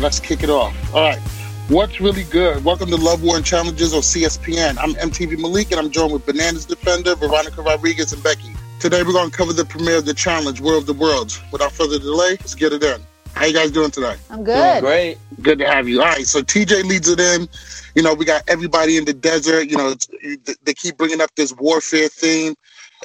Right, let's kick it off. All right. What's really good? Welcome to Love War and Challenges on CSPN. I'm MTV Malik and I'm joined with Bananas Defender, Veronica Rodriguez, and Becky. Today we're going to cover the premiere of the challenge, War of the Worlds. Without further delay, let's get it in. How you guys doing today? I'm good. Great. Good to have you. All right, so TJ leads it in. You know, we got everybody in the desert. You know, it's, they keep bringing up this warfare theme.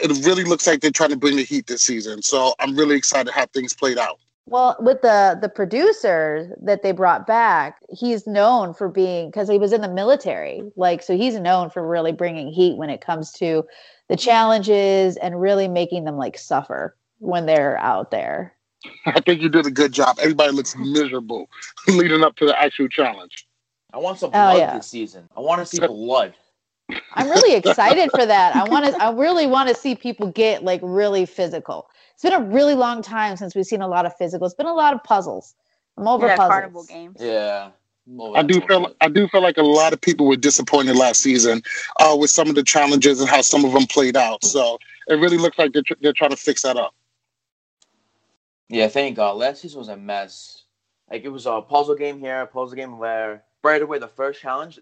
It really looks like they're trying to bring the heat this season. So I'm really excited how things played out. Well, with the the producer that they brought back, he's known for being because he was in the military. Like, so he's known for really bringing heat when it comes to the challenges and really making them like suffer when they're out there. I think you did a good job. Everybody looks miserable leading up to the actual challenge. I want some Oh, blood yeah. this season. I want to see blood. I'm really excited for that. I want to. I really want to see people get like really physical. It's been a really long time since we've seen a lot of physical. It's been a lot of puzzles. I'm over yeah, puzzles. carnival games. Yeah. Well, I do feel. I do feel like a lot of people were disappointed last season uh, with some of the challenges and how some of them played out. So it really looks like they're, tr- they're trying to fix that up. Yeah, thank God. Last season was a mess. Like it was a puzzle game here, a puzzle game there. Right away, the first challenge,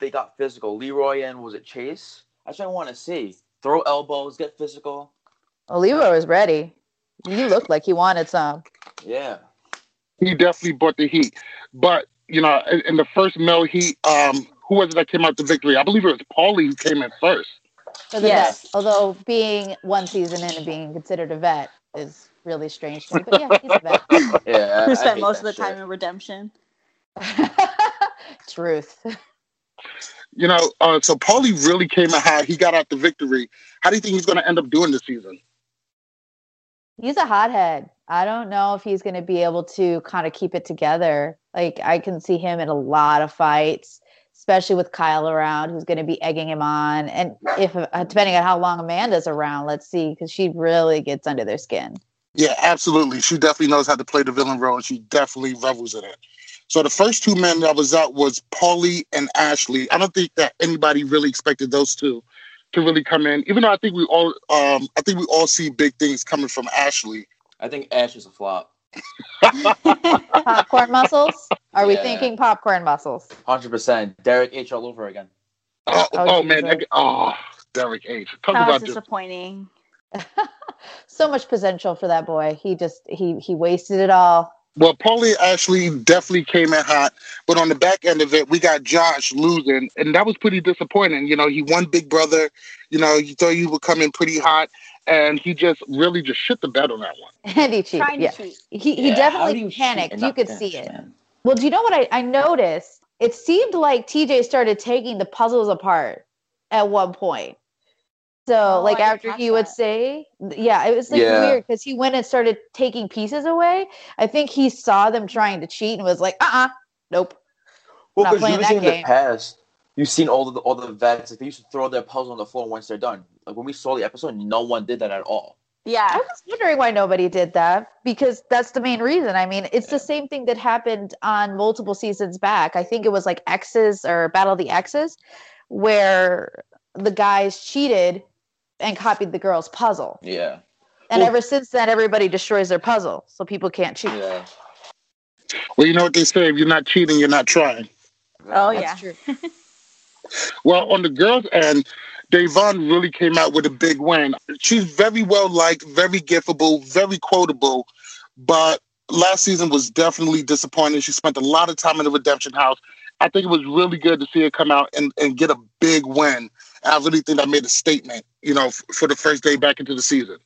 they got physical. Leroy and was it Chase? That's what I want to see. Throw elbows, get physical. Leroy was ready. He looked like he wanted some. Yeah. He definitely brought the heat, but you know, in, in the first male heat, um, who was it that came out the victory? I believe it was Paulie who came in first. For Yes. vet. Although being one season in and being considered a vet is really strange to me. But yeah, he's a vet. Yeah. Who spent most of the that time in redemption. Truth. You know, uh, so Paulie really came out high. He got out the victory. How do you think he's going to end up doing this season? He's a hothead. I don't know if he's going to be able to kind of keep it together. Like I can see him in a lot of fights, especially with Kyle around, who's going to be egging him on. And if uh, depending on how long Amanda's around, let's see, because she really gets under their skin. Yeah, absolutely. She definitely knows how to play the villain role, and she definitely revels in it. So the first two men that was out was Paulie and Ashley. I don't think that anybody really expected those two to really come in, even though I think we all, um, I think we all see big things coming from Ashley. I think Ash is a flop. Popcorn muscles? Are we Yeah. thinking popcorn muscles? 100%. Derek H all over again. Oh, Oh, oh, man, that, oh, Derek H. Talk That about this. disappointing. so much potential for that boy. He just he he wasted it all. Well, Paulie actually definitely came in hot, but on the back end of it, we got Josh losing, and that was pretty disappointing. You know, he won Big Brother. You know, you thought he would come in pretty hot, and he just really just shit the bed on that one. And he cheated. Yeah. to cheat. He he Yeah, definitely you panicked. You could see it. man? Well, do you know what I, I noticed? It seemed like TJ started taking the puzzles apart at one point. So, Oh, like I after catch he would that. say, yeah, it was like Yeah. weird because he went and started taking pieces away. I think he saw them trying to cheat and was like, uh uh nope. Well, because playing usually that in game. the past, you've seen all the all the vets. Like they used to throw their puzzle on the floor once they're done. Like when we saw the episode, no one did that at all. Yeah, I was wondering why nobody did that because that's the main reason. I mean, it's the same thing that happened on multiple seasons back. I think it was like X's or Battle of the X's, where the guys cheated and copied the girl's puzzle. Yeah, And Well- ever since then, everybody destroys their puzzle, so people can't cheat. yeah. Well, you know what they say: if you're not cheating, you're not trying. Oh, That's yeah. true. Well, on the girls' end, Devin really came out with a big win. She's very well liked, very giftable, very quotable, but last season was definitely disappointing. She spent a lot of time in the redemption house. I think it was really good to see her come out and, and get a big win. I really think I made a statement, you know, f- for the first day back into the season.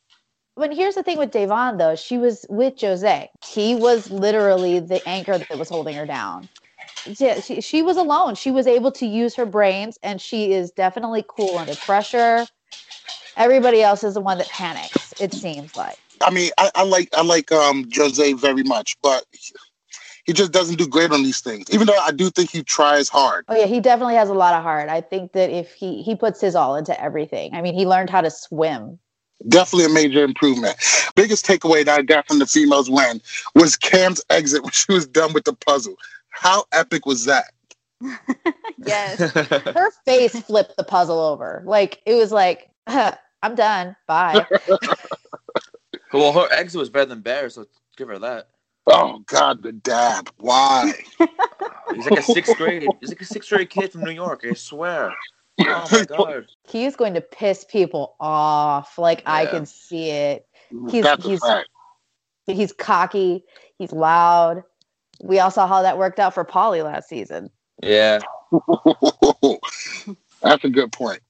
But here's the thing with Devin, though. She was with Jose. He was literally the anchor that was holding her down. Yeah, she, she was alone. She was able to use her brains, and she is definitely cool under pressure. Everybody else is the one that panics, it seems like. I mean, I, I like I like um Jose very much, but he just doesn't do great on these things. Even though I do think he tries hard. Oh yeah, he definitely has a lot of heart. I think that if he he puts his all into everything. I mean, he learned how to swim. Definitely a major improvement. Biggest takeaway that I got from the females win was Cam's exit when she was done with the puzzle. How epic was that? yes. Her face flipped the puzzle over. Like it was like, I'm done. Bye. well, her exit was better than Bear, so give her that. Oh God, the dab. Why? He's like a sixth grade. He's like a sixth grade kid from New York. I swear. Oh my god. He's going to piss people off. Like I can see it. Mm, he's That's he's he's cocky. He's loud. We all saw how that worked out for Paulie last season. Yeah. That's a good point.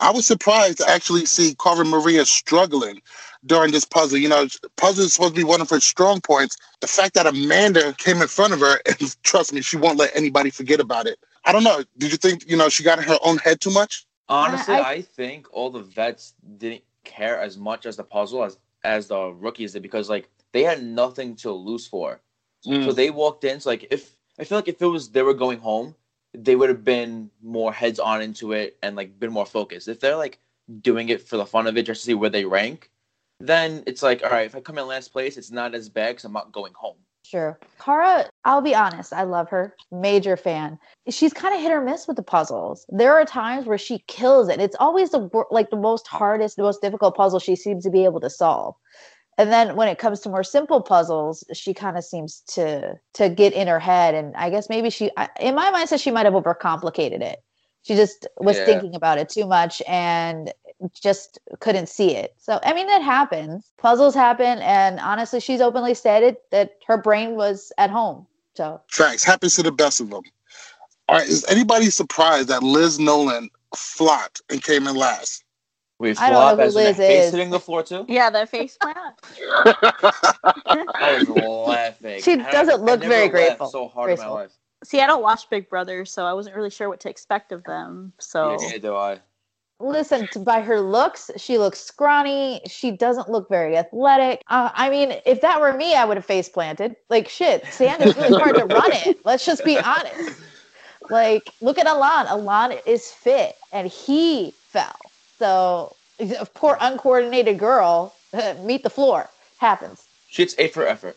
I was surprised to actually see Cara Maria struggling during this puzzle. You know, puzzle is supposed to be one of her strong points. The fact that Amanda came in front of her, and trust me, she won't let anybody forget about it. I don't know. Did you think, you know, she got in her own head too much? Honestly, I- I, think all the vets didn't care as much as the puzzle as as the rookies did because like they had nothing to lose for. So mm. they walked in. So like if I feel like if it was they were going home, they would have been more heads on into it and like been more focused. If they're like doing it for the fun of it just to see where they rank, then it's like all right, if I come in last place, it's not as bad because I'm not going home. Sure. Cara, I'll be honest, I love her. Major fan. She's kind of hit or miss with the puzzles. There are times where she kills it. It's always the like the most hardest, the most difficult puzzle she seems to be able to solve. And then when it comes to more simple puzzles, she kind of seems to to get in her head and I guess maybe she in my mind says she might have overcomplicated it. She just was Yeah. thinking about it too much and just couldn't see it. So I mean that happens. Puzzles happen and honestly she's openly stated that her brain was at home. So Facts. Happens to the best of them. All right. Is anybody surprised that Liz Nolan flopped and came in last? Wait, I don't know flop who as in Liz face is. hitting the floor too? Yeah, that face plant. I was laughing. She I don't- doesn't I look never very grateful- So hard in graceful. my life. See, I don't watch Big Brother, so I wasn't really sure what to expect of them. So Yeah, do I. listen, to, by her looks, she looks scrawny. She doesn't look very athletic. Uh, I mean, if that were me, I would have face planted. Like shit, sand is really hard to run it. Let's just be honest. Like, look at Alon. Alon is fit, and he fell. So, poor uncoordinated girl, meet the floor. Happens. Shit's A for effort.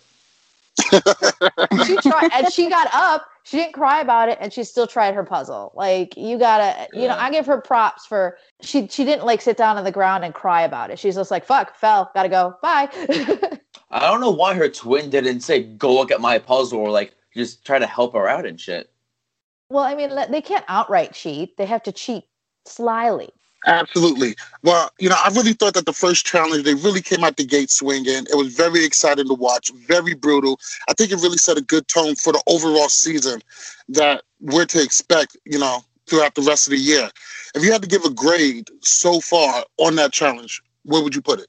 she tried and she got up she didn't cry about it and she still tried her puzzle like you gotta you know i give her props for she she didn't like sit down on the ground and cry about it she's just like fuck fell gotta go bye I don't know why her twin didn't say, go look at my puzzle or like just try to help her out and shit. well i mean they can't outright cheat they have to cheat slyly Absolutely. Well, you know, I really thought that the first challenge, they really came out the gate swinging. It was very exciting to watch, very brutal. I think it really set a good tone for the overall season that we're to expect, you know, throughout the rest of the year. If you had to give a grade so far on that challenge, where would you put it?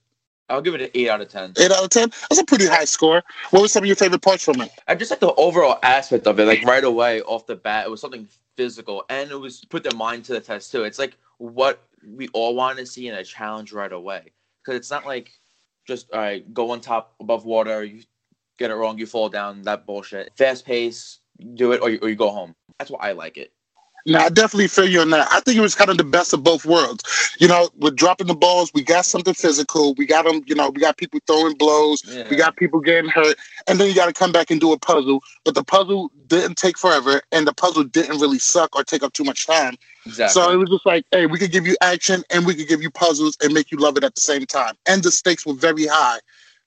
I'll give it an 8 out of 10. Eight out of 10? That's a pretty high score. What were some of your favorite parts from it? I just like the overall aspect of it. Like right away off the bat, it was something physical and it was put their mind to the test too. It's like what we all want to see in a challenge right away. Because it's not like just, all right, go on top above water, you get it wrong, you fall down, that bullshit. Fast pace, do it or you, or you go home. That's why I like it. No, I definitely feel you on that. I think it was kind of the best of both worlds. You know, we're dropping the balls. We got something physical. We got them. You know, we got people throwing blows. Yeah. We got people getting hurt, and then you got to come back and do a puzzle. But the puzzle didn't take forever, and the puzzle didn't really suck or take up too much time. exactly. So it was just like, hey, we could give you action, and we could give you puzzles, and make you love it at the same time. And the stakes were very high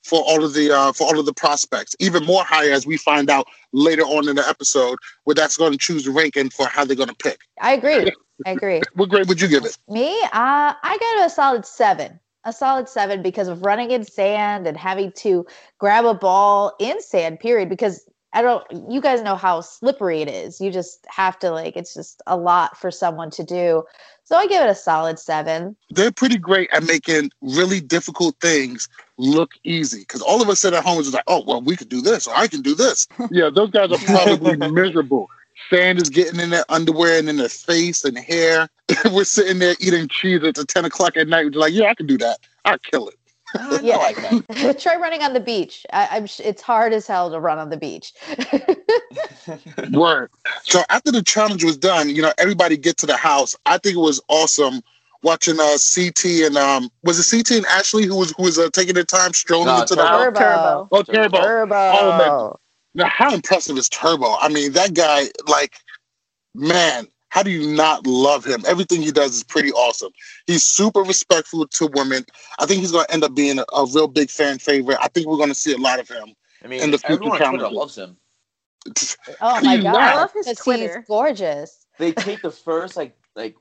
for all of the uh, for all of the prospects. Even more high as we find out later on in the episode, where that's going to choose the ranking for how they're going to pick. i agree i agree What grade would you give it? Me, uh, I got a solid seven. A solid seven because of running in sand and having to grab a ball in sand, period. Because I don't, you guys know how slippery it is. You just have to, like, it's just a lot for someone to do. So I give it a solid seven. They're pretty great at making really difficult things look easy. Because all of us sit at home and just like, oh, well, we could do this, or I can do this. yeah, those guys are probably miserable. Sand is getting in their underwear and in their face and hair. We're sitting there eating cheese at 10 o'clock at night. We're like, yeah, I can do that. I'll kill it. Yeah. No, I. Try running on the beach. I, I'm. sh- It's hard as hell to run on the beach. Word. So after the challenge was done, you know, everybody get to the house. I think it was awesome watching uh CT and um was it CT and Ashley who was who was uh, taking their time strolling No, into the Turbo. house. Turbo. Turbo. Oh, Turbo. Turbo. Oh, man. Now, how impressive is Turbo? I mean, that guy, like, man, how do you not love him? Everything he does is pretty awesome. He's super respectful to women. I think he's going to end up being a, a real big fan favorite. I think we're going to see a lot of him. I mean, In the future everyone on Twitter loves him. Oh my god! not? I love his 'Cause Twitter. He's gorgeous. They take the first like like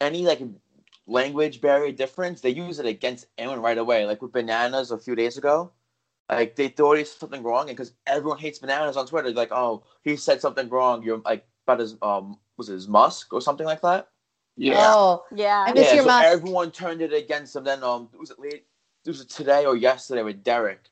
any like language barrier difference, they use it against anyone right away. Like with bananas a few days ago, like they thought he said something wrong, and because everyone hates bananas on Twitter, like oh he said something wrong. You're like about his um was it his Musk or something like that. Yeah. Oh, Yeah. I miss yeah, your so Musk. everyone turned it against him. Then um was it late? Was it today or yesterday with Derek?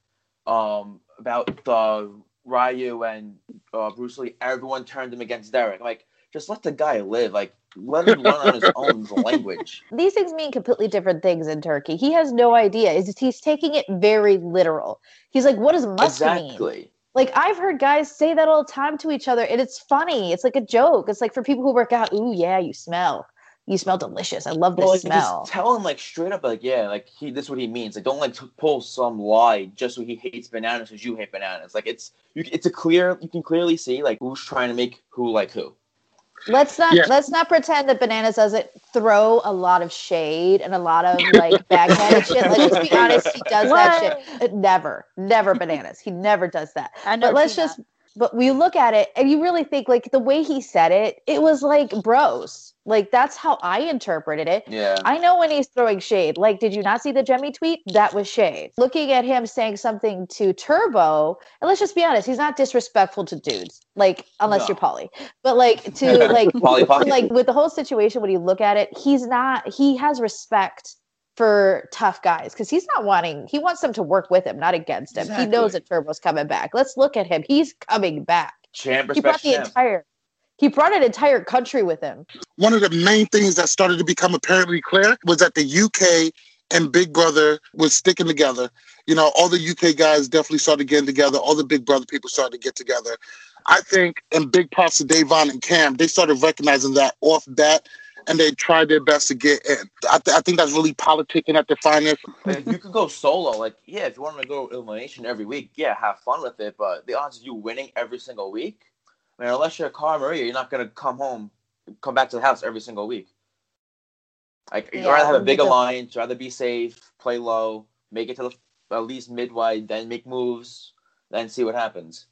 Um about the Ryu and uh, Bruce Lee. Everyone turned him against Derek. Like just let the guy live. Like let him learn on his own language. these things mean completely different things in Turkey. He has no idea. Is he's taking it very literal. He's like, what does must mean? Like I've heard guys say that all the time to each other, and it's funny. It's like a joke. It's like for people who work out. Ooh, yeah, you smell. You smell delicious. I love this Well, like, smell. just tell him like straight up, like yeah, like he this is what he means. Like don't like t- pull some lie just so he hates bananas because you hate bananas. Like it's you, it's a clear you can clearly see like who's trying to make who like who. Let's not Yeah. let's not pretend that bananas doesn't throw a lot of shade and a lot of like backhanded shit. Let's just be honest. He does that shit. Never, never bananas. He never does that. I know. but let's just but we look at it and you really think like the way he said it it was like bros like that's how i interpreted it Yeah. i know when he's throwing shade like did you not see the jemmy tweet that was shade looking at him saying something to turbo and let's just be honest he's not disrespectful to dudes like unless No. you're paulie but like to like Polly Pocket. like with the whole situation when you look at it he's not he has respect for tough guys because he's not wanting he wants them to work with him not against him he knows that turbo's coming back let's look at him he's coming back Champ he brought respects the champ. entire he brought an entire country with him One of the main things that started to become apparently clear was that the UK and Big Brother was sticking together. You know, all the UK guys definitely started getting together. All the Big Brother people started to get together. I think, and big props to Devin and Cam, they started recognizing that off bat, and they tried their best to get in. I, th- I think that's really politicking at the finest. You could go solo, like yeah, if you want to go elimination every week, yeah, have fun with it. But the odds of you winning every single week, I mean, unless you're Cara Maria, you're not gonna come home, come back to the house every single week. Like you'd Yeah, rather have a you big don't- alliance, rather be safe, play low, make it to the at least midway, then make moves, then see what happens.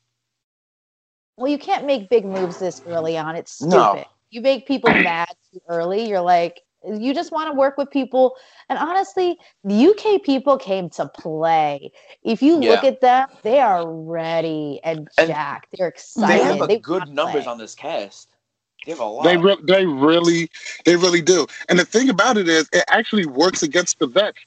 well you can't make big moves this early on it's stupid No. You make people mad too early you're like you just want to work with people and honestly the uk people came to play if you look at them they are ready and And jacked they're excited. They have a They good numbers play. on this cast. They have a lot. They re- they really they really do. And the thing about it is, it actually works against the vets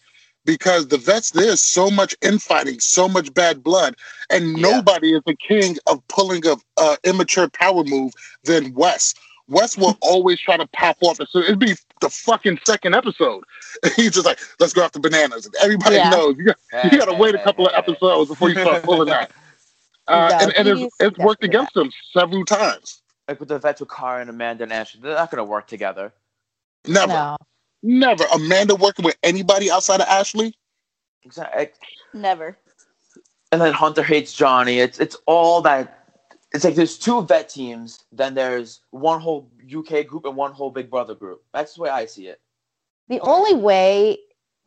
because the vets there's so much infighting, so much bad blood, and Yeah. nobody is the king of pulling a uh, immature power move than Wes. Wes will always try to pop off. So it'd be the fucking second episode. He's just like, let's go after bananas. And everybody Yeah. knows you got, you got to wait a couple of episodes before you start pulling that. Uh, No, and and it's, it's worked definitely against him several times. like with the vets with Cara and Amanda and Ashley, they're not gonna work together. Never. no Never. Amanda working with anybody outside of Ashley? Exactly. Never. And then Hunter hates Johnny. It's it's all that. It's like there's two vet teams, then there's one whole UK group and one whole Big Brother group. That's the way I see it. the only way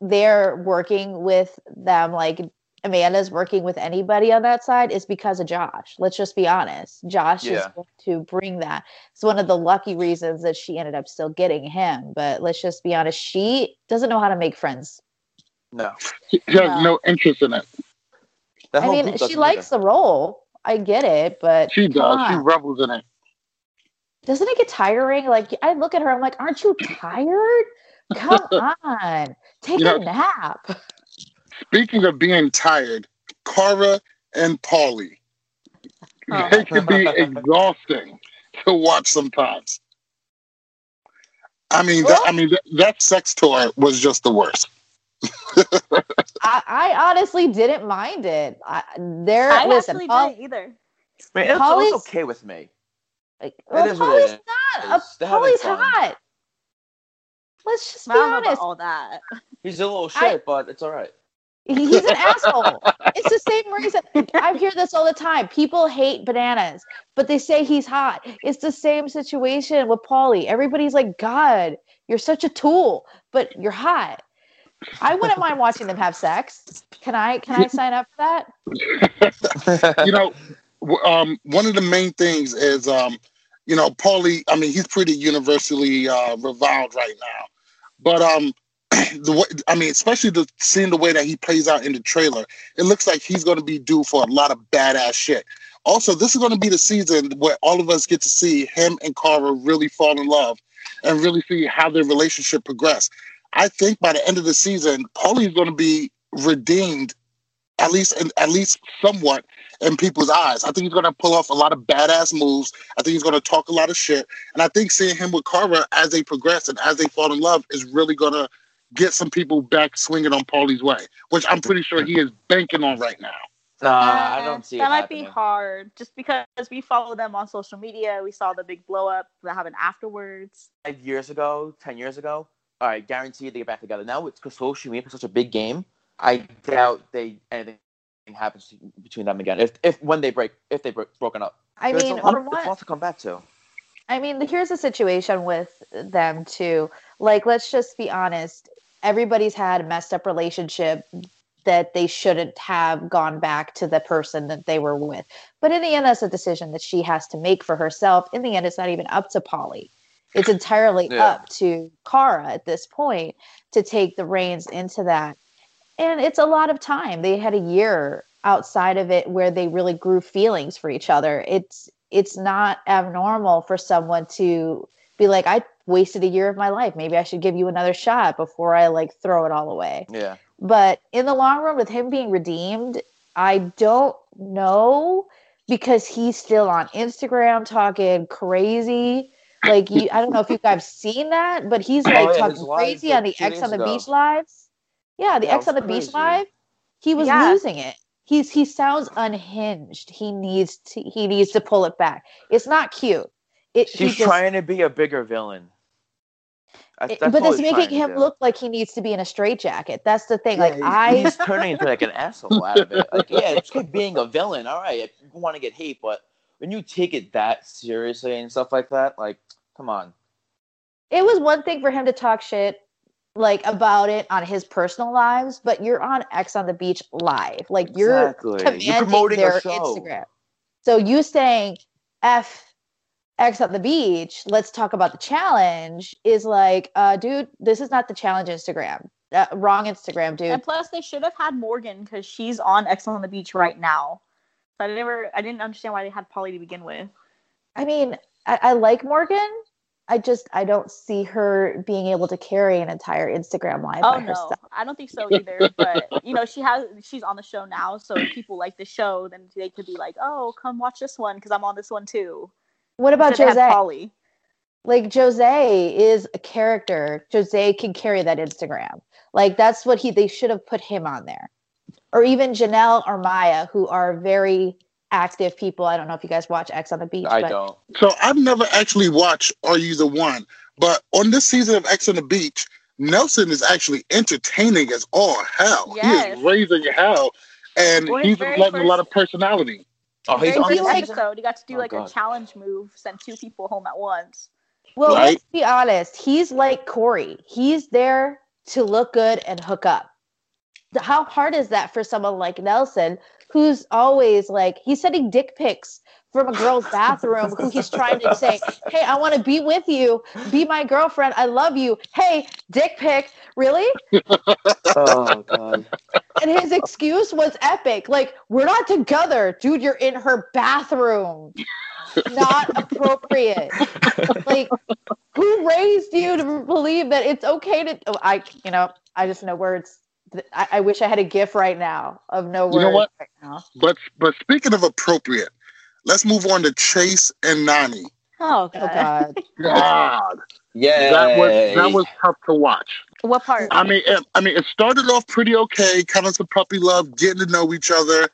they're working with them like amanda's working with anybody on that side is because of josh let's just be honest josh is going to bring that it's one of the lucky reasons that she ended up still getting him but let's just be honest she doesn't know how to make friends No, She has No. no interest in it. that i mean she likes either. the role i get it but She come does. She revels in it. doesn't it get tiring like i look at her i'm like aren't you tired come on take You know- a nap Speaking of being tired, Cara and Paulie. Oh. They can be exhausting to watch sometimes. I mean, that, I mean that, that sex tour was just the worst. I, I honestly didn't mind it. I, there, I listen, actually Paul, didn't either. I mean, it's, Holly's- it's okay with me. like, It well, is what Paulie's it not. Uh, is. They're having Paulie's hot. Let's just I be don't know about honest. all that. He's a little I- shit, but it's all right. He's an asshole. It's the same reason. I hear this all the time. People hate bananas, but they say he's hot. It's the same situation with Paulie. Everybody's like, God, you're such a tool, but you're hot. I wouldn't mind watching them have sex. Can I? Can I sign up for that? you know, um, one of the main things is, um, you know, Paulie. I mean, he's pretty universally uh, reviled right now, but um, the way, I mean, especially the seeing the way that he plays out in the trailer, it looks like he's going to be due for a lot of badass shit. Also, this is going to be the season where all of us get to see him and Cara really fall in love and really see how their relationship progress. I think by the end of the season, Paulie is going to be redeemed, at least at least somewhat in people's eyes. I think he's going to pull off a lot of badass moves. I think he's going to talk a lot of shit, and I think seeing him with Cara as they progress and as they fall in love is really going to get some people back swinging on Paulie's way, which I'm pretty sure he is banking on right now. Nah, I Uh, don't see that it might happening. be hard just because we follow them on social media. We saw the big blow up that happened afterwards. Five years ago, ten years ago, all right, guaranteed they get back together. Now it's because social media is such a big game. I doubt they anything happens between them again. If if when they break, if they break broken up, I There's mean, a lot, a lot to come back to. I mean, here's the situation with them too. Like, let's just be honest. Everybody's had a messed up relationship that they shouldn't have gone back to the person that they were with. But in the end, that's a decision that she has to make for herself. In the end, it's not even up to Paulie. It's entirely Yeah. up to Cara at this point to take the reins into that. And it's a lot of time. They had a year outside of it where they really grew feelings for each other. It's it's not abnormal for someone to be like, I wasted a year of my life. Maybe I should give you another shot before I like throw it all away. Yeah, But in the long run, with him being redeemed, I don't know because he's still on Instagram talking crazy. Like you, I don't know if you guys seen that, but he's Oh, like yeah, talking crazy on the X on the ago. Beach lives. Yeah, the That X on the was Beach crazy. live. He was Yeah. losing it. He's he sounds unhinged. He needs to he needs to pull it back. It's not cute. It, she's just- trying to be a bigger villain. That's, that's but all it's making him do. look like he needs to be in a straitjacket. That's the thing. Yeah, like he- I he's turning into like an asshole out of it. Like, yeah, it's good being a villain. All right, if you want to get hate, but when you take it that seriously and stuff like that, like, come on. it was one thing for him to talk shit like about it on his personal lives, but you're on X on the beach live. Like you're Exactly. commanding You're promoting their a show. Instagram. So you saying F X on the beach, let's talk about the challenge is like, uh, dude, this is not the challenge Instagram. Uh, wrong Instagram, dude. And plus, they should have had Morgan because she's on X on the Beach right now. I never, I didn't understand why they had Paulie to begin with. I mean, I, I like Morgan. I just I don't see her being able to carry an entire Instagram live Oh by no, herself. I don't think so either. But you know, she has, she's on the show now, so if people like the show, then they could be like, oh, come watch this one because I'm on this one too. What about Instead Jose? Paulie. like Jose is a character. Jose can carry that Instagram. Like that's what he they should have put him on there. Or even Janelle or Maya, who are very active people. I don't know if you guys watch X on the Beach, I but don't. So I've never actually watched Are You the One, but on this season of X on the Beach, Nelson is actually entertaining as all hell. Yes. He is raising hell, and Well, he's very letting a lot of personality. Oh, he's Very on he first this like- episode, he got to do Oh, like God. a challenge move, send two people home at once. well, Right? let's be honest. He's like Corey. He's there to look good and hook up. How hard is that for someone like Nelson, who's always like he's sending dick pics from a girl's bathroom who he's trying to say, Hey, I want to be with you, be my girlfriend, I love you. Hey, dick pic, really? Oh god. And his excuse was epic. Like, we're not together, dude. You're in her bathroom. Not appropriate. like, who raised you to believe that it's okay to? Oh, I, you know, I just know words. I, I wish I had a gif right now of no words You know what? right now. But but speaking of appropriate, let's move on to Chase and Nani. Oh Oh God. God, Yeah. that was that was tough to watch. What part? I mean, it, I mean, it started off pretty okay, kind of some puppy love, getting to know each other,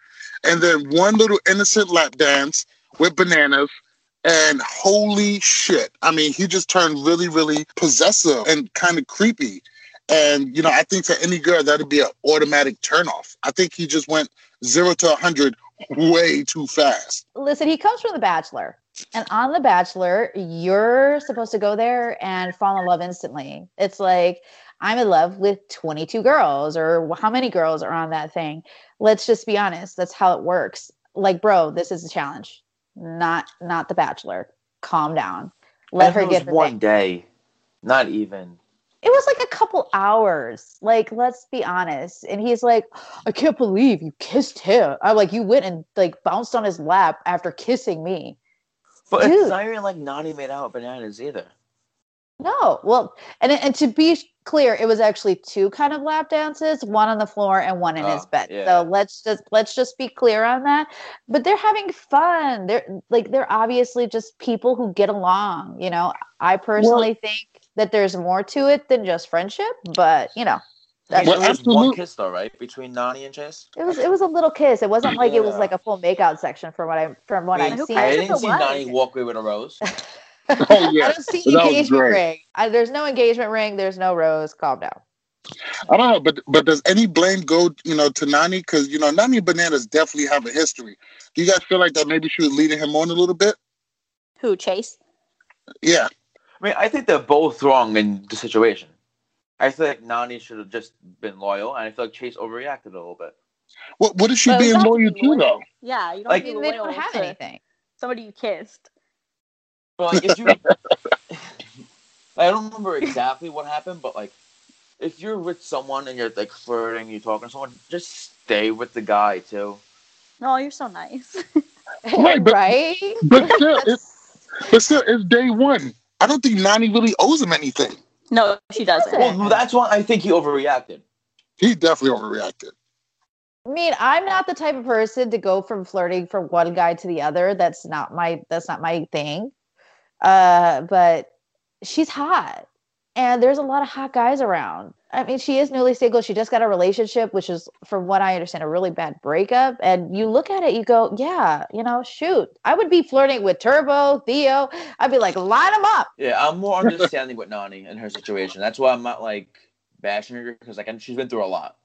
and then one little innocent lap dance with bananas. And holy shit! I mean, he just turned really, really possessive and kind of creepy. And you know, I think for any girl that'd be an automatic turnoff. I think he just went zero to a hundred way too fast. Listen, he comes from The Bachelor. And on The Bachelor, you're supposed to go there and fall in love instantly. It's like, I'm in love with 22 girls, or how many girls are on that thing? Let's just be honest. That's how it works. Like, bro, this is a challenge, not not The Bachelor. Calm down. Let And her get her one thing. day, not even. It was like a couple hours. Like, let's be honest. And he's like, I can't believe you kissed him. I'm like, you went and like bounced on his lap after kissing me. But Dude. it's not even like Nani made out bananas either. No, well, and and to be clear, it was actually two kind of lap dances, one on the floor and one in his Oh, bed. yeah. So let's just let's just be clear on that. But they're having fun. They're like they're obviously just people who get along. You know, I personally think that there's more to it than just friendship. But you know, that's Well, Well, was one kiss though, right, between Nani and Chase. it was it was a little kiss. It wasn't like it was like a full makeout section from what I from what Wait, I've who seen. I cares if didn't see was? Nani walk away with a rose. Oh yeah, I don't see That engagement ring. I, there's no engagement ring. There's no rose. Calm down. I don't know, but but does any blame go, you know, to Nani? Because you know, Nani and Bananas definitely have a history. Do you guys feel like that maybe she was leading him on a little bit? Who Chase? Yeah, I mean, I think they're both wrong in the situation. I feel like Nani should have just been loyal, and I feel like Chase overreacted a little bit. what what is she But it was being not loyal to though? Yeah, you don't Like- be mean, they don't have to anything. somebody you kissed. But like, if you, I don't remember exactly what happened, but like, if you're with someone and you're like flirting, you're talking to someone, just stay with the guy too. No, you're so nice. Right, but- right? But still, it's, but still, it's day one. I don't think Nani really owes him anything. no, she doesn't. Well, that's why I think he overreacted. He definitely overreacted. I mean, I'm not the type of person to go from flirting from one guy to the other. That's not my that's not my thing. Uh, but she's hot. And there's a lot of hot guys around. I mean, she is newly single. She just got a relationship, which is, from what I understand, a really bad breakup. And you look at it, you go, yeah, you know, shoot. I would be flirting with Turbo, Theo. I'd be like, line them up. Yeah, I'm more understanding with Nani and her situation. That's why I'm not like bashing her because like she's been through a lot.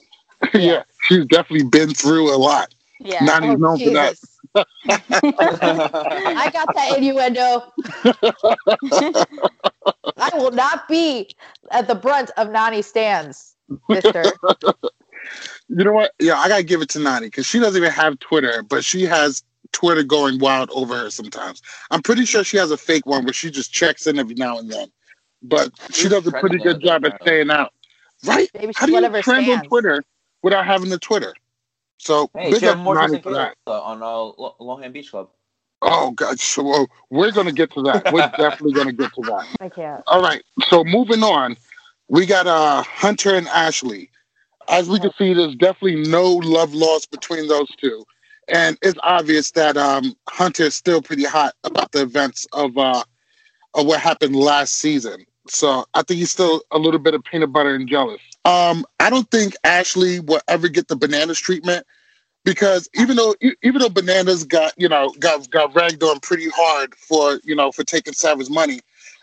yeah, she's definitely been through a lot. Yeah. Nani's oh, known for that. Jesus. I got that innuendo. I will not be at the brunt of Nani stands, mister. You know what? Yeah, I gotta give it to Nani because she doesn't even have Twitter, but she has Twitter going wild over her sometimes. I'm pretty sure she has a fake one where she just checks in every now and then. But she She's does a pretty good job at staying out. Right? Maybe How she's do one you trend on. Twitter without having the Twitter? So Hey, big up had more Nani for that. on uh, Lo- Longhand Beach Club. Oh god, so well, we're gonna get to that. We're definitely gonna get to that. I can't. All right. So moving on, we got uh Hunter and Ashley. As we can see, there's definitely no love lost between those two. And it's obvious that um Hunter is still pretty hot about the events of uh of what happened last season. So I think he's still a little bit of peanut butter and jealous. Um, I don't think Ashley will ever get the bananas treatment because even though even though bananas got you know got got ragged on pretty hard for you know for taking Sarah's money,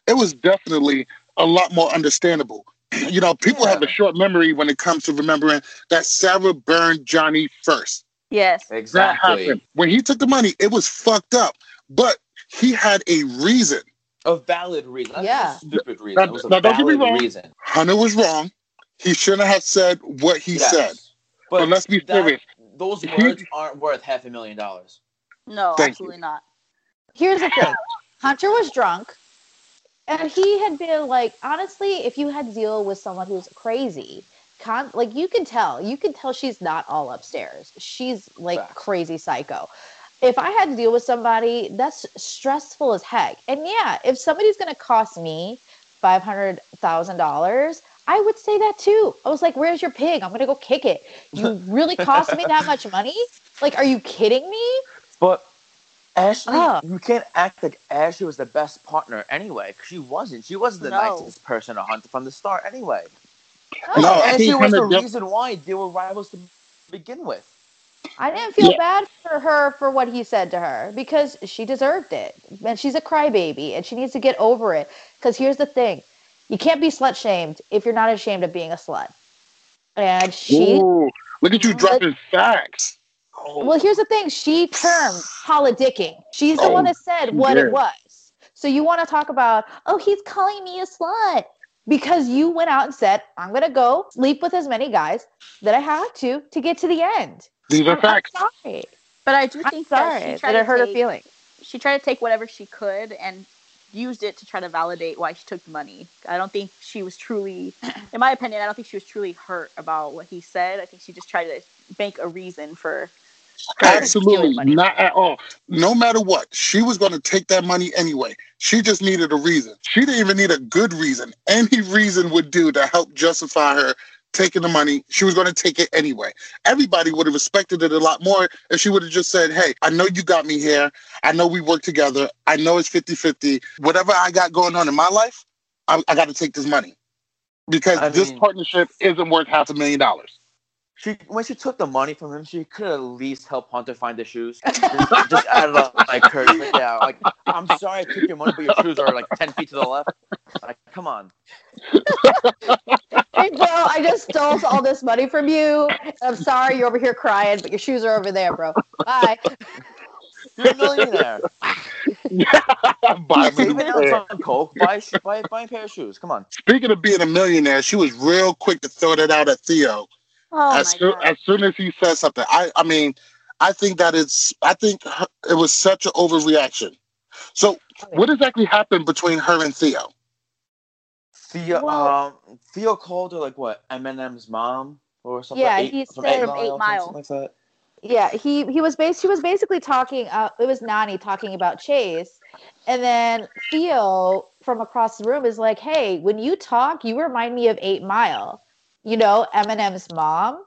it was definitely a lot more understandable. You know, people have a short memory when it comes to remembering that Sarah burned Johnny first. yes. That Exactly. happened. When he took the money, it was fucked up. But he had a reason. A valid reason. That's Yeah. a stupid reason. Now- it was a now, don't get me wrong. reason. Hunter was wrong. He shouldn't have said what he Yes. said. But, But let's be that- serious. Those words aren't worth half a million dollars. No, Thank absolutely not. Here's the thing Hunter was drunk, and he had been like, honestly, if you had to deal with someone who's crazy, con- like you can tell, you can tell she's not all upstairs. She's like Facts. crazy psycho. If I had to deal with somebody, that's stressful as heck. And yeah, if somebody's going to cost me $500,000, I would say that too. I was like, where's your pig? I'm going to go kick it. You really cost me that much money? Like, are you kidding me? But Ashley, Oh. you can't act like Ashley was the best partner anyway. 'cause She wasn't. She wasn't the No. nicest person to hunt from the start anyway. No, I and think she was the Hannah reason why they were rivals to begin with. I didn't feel Yeah. bad for her for what he said to her because she deserved it. And she's a crybaby and she needs to get over it. Because here's the thing you can't be slut shamed if you're not ashamed of being a slut. And she, Ooh, look at you dropping facts. Oh. well, here's the thing she termed politicking. She's the Oh, one that said what yeah. it was. So you want to talk about, oh, he's calling me a slut because you went out and said, I'm going to go sleep with as many guys that I have to to get to the end. These are I'm, I'm facts. sorry. But I do think sorry that she that tried it to hurt her take- feelings. She tried to take whatever she could and used it to try to validate why she took the money. I don't think she was truly, in my opinion, I don't think she was truly hurt about what he said. I think she just tried to make a reason for. for Absolutely not at all. No matter what, she was going to take that money anyway. She just needed a reason. She didn't even need a good reason. Any reason would do to help justify her taking the money. She was going to take it anyway. Everybody would have respected it a lot more if she would have just said, Hey, I know you got me here. I know we work together. I know it's 50 50. Whatever I got going on in my life, I, I got to take this money because I this mean- partnership isn't worth half a million dollars. She when she took the money from him, she could at least help Hunter find the shoes. just, just added up like her, yeah. Like I'm sorry I took your money, but your shoes are like ten feet to the left. Like come on. Hey, bro, I just stole all this money from you. I'm sorry you're over here crying, but your shoes are over there, bro. Bye. You're a millionaire. Buy me Even a now pair. it's on coke. Buy, a buy, buy a pair of shoes. Come on. Speaking of being a millionaire, she was real quick to throw that out at Theo. Oh as, my soon, as soon as he said something, I, I mean, I think that it's, I think her- it was such an overreaction. So, what exactly happened between her and Theo? Theo, um, Theo called her like what Eminem's mom or something. Yeah, Eight- he from said- Eight From Mile, Eight or Mile. like that. Yeah, he he was bas- she was basically talking uh it was Nani talking about Chase. And then Theo from across the room is like, "Hey, when you talk, you remind me of 8 Mile. You know, Eminem's mom."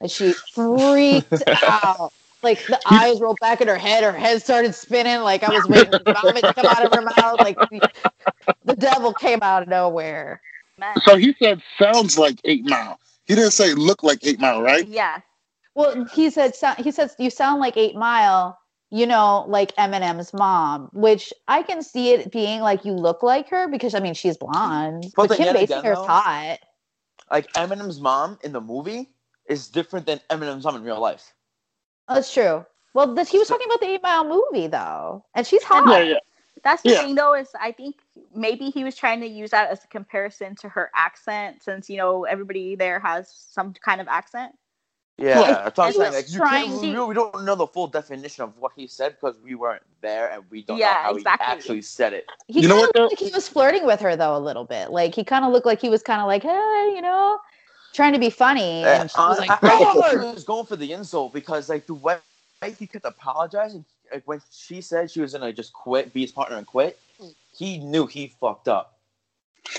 And she freaked out. Like the eyes rolled back in her head, her head started spinning like I was waiting for vomit to come out of her mouth. Like the, the devil came out of nowhere. Man. So he said, sounds like Eight Mile. He didn't say look like Eight Mile, right? Yeah, Well, he said so- he says you sound like Eight Mile, you know, like Eminem's mom, which I can see it being like you look like her because I mean she's blonde, But but, then Kim yet again, Basinger's hot. Like Eminem's mom in the movie is different than Eminem's mom in real life. That's true. Well, this, he was talking about the Eight Mile movie though, and she's hot. Yeah, yeah. that's the Yeah. thing though. Is I think maybe he was trying to use that as a comparison to her accent, since you know everybody there has some kind of accent. Yeah, Well, that's what I'm saying. was Like, you can't, to- we, we don't know the full definition of what he said because we weren't there and we don't know Yeah, how exactly. he actually said it. He You know what, though? looked like he was flirting with her though a little bit. Like he kind of looked like he was kind of like, hey, you know, trying to be funny, and she was Uh, like, I, I think he was going for the insult because like the way he kept apologizing, like when she said she was gonna just quit, be his partner and quit, he knew he fucked up.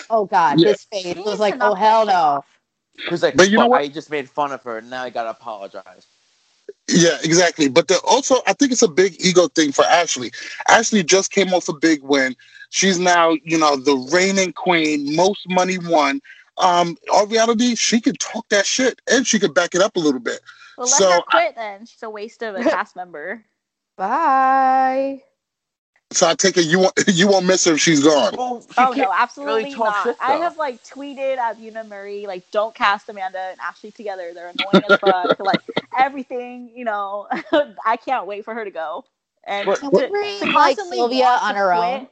"Oh God, Yeah. his face He was like, oh hell shit no." Off. Was like, But you know what? I just made fun of her, and now I gotta apologize. Yeah, exactly. But the, also, I think it's a big ego thing for Ashley. Ashley just came off a big win. She's now, you know, the reigning queen, most money won. Um, all reality, she could talk that shit and she could back it up a little bit. Well, let So, her quit then. She's a waste of a cast member. Bye. So I take it you won't you won't miss her if she's gone. Well, she Oh no, absolutely talk not. shit, I have like tweeted at Una Murray like, don't cast Amanda and Ashley together. They're annoying as fuck. like everything, you know. I can't wait for her to go. And What- to, what- to Like Sylvia on her quit, own.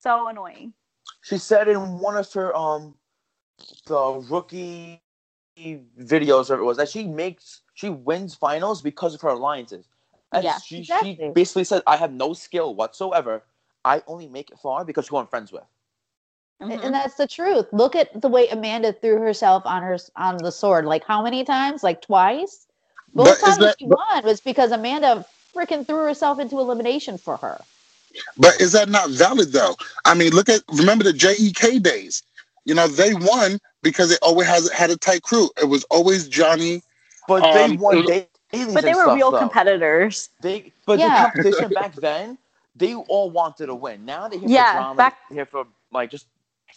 So annoying. She said in one of her um the rookie videos or it was that she makes she wins finals because of her alliances. And Yeah, she, exactly. she basically said, I have no skill whatsoever. I only make it far because who I'm friends with. Mhm. And that's the truth. Look at the way Amanda threw herself on her on the sword. Like how many times? Like twice. But Both is times that- she won was because Amanda freaking threw herself into elimination for her. But is that not valid though? I mean, look at remember the JEK days. You know, they won because it always has had a tight crew. It was always Johnny. But they Um, won it- dailies but they were stuff, real though. competitors. They but Yeah. the competition back then, they all wanted to win. Now they're here Yeah, for drama, back- they're here for like just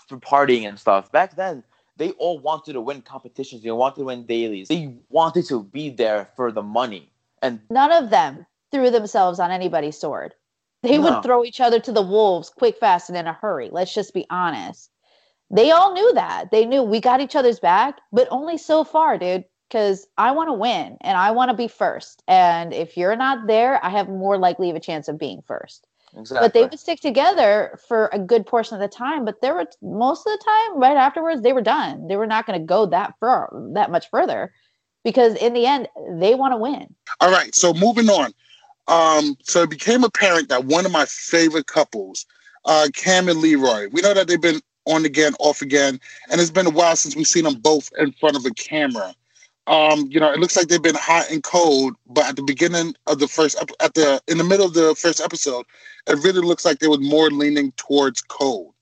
for partying and stuff. Back then, they all wanted to win competitions. They wanted to win dailies. They wanted to be there for the money. And None of them threw themselves on anybody's sword. They No. would throw each other to the wolves quick, fast, and in a hurry. Let's just be honest. They all knew that. They knew we got each other's back, but only so far, dude. Because I want to win and I want to be first. And if you're not there, I have more likely of a chance of being first. exactly. But they would stick together for a good portion of the time. But there were most of the time, right afterwards, they were done. They were not going to go that far, that much further, because in the end, they want to win. All right, so moving on. Um, so it became apparent that one of my favorite couples, uh, Kam and Leroy, we know that they've been on again, off again, and it's been a while since we've seen them both in front of a camera. Um, you know, it looks like they've been hot and cold, but at the beginning of the first, ep- at the in the middle of the first episode, it really looks like they were more leaning towards cold.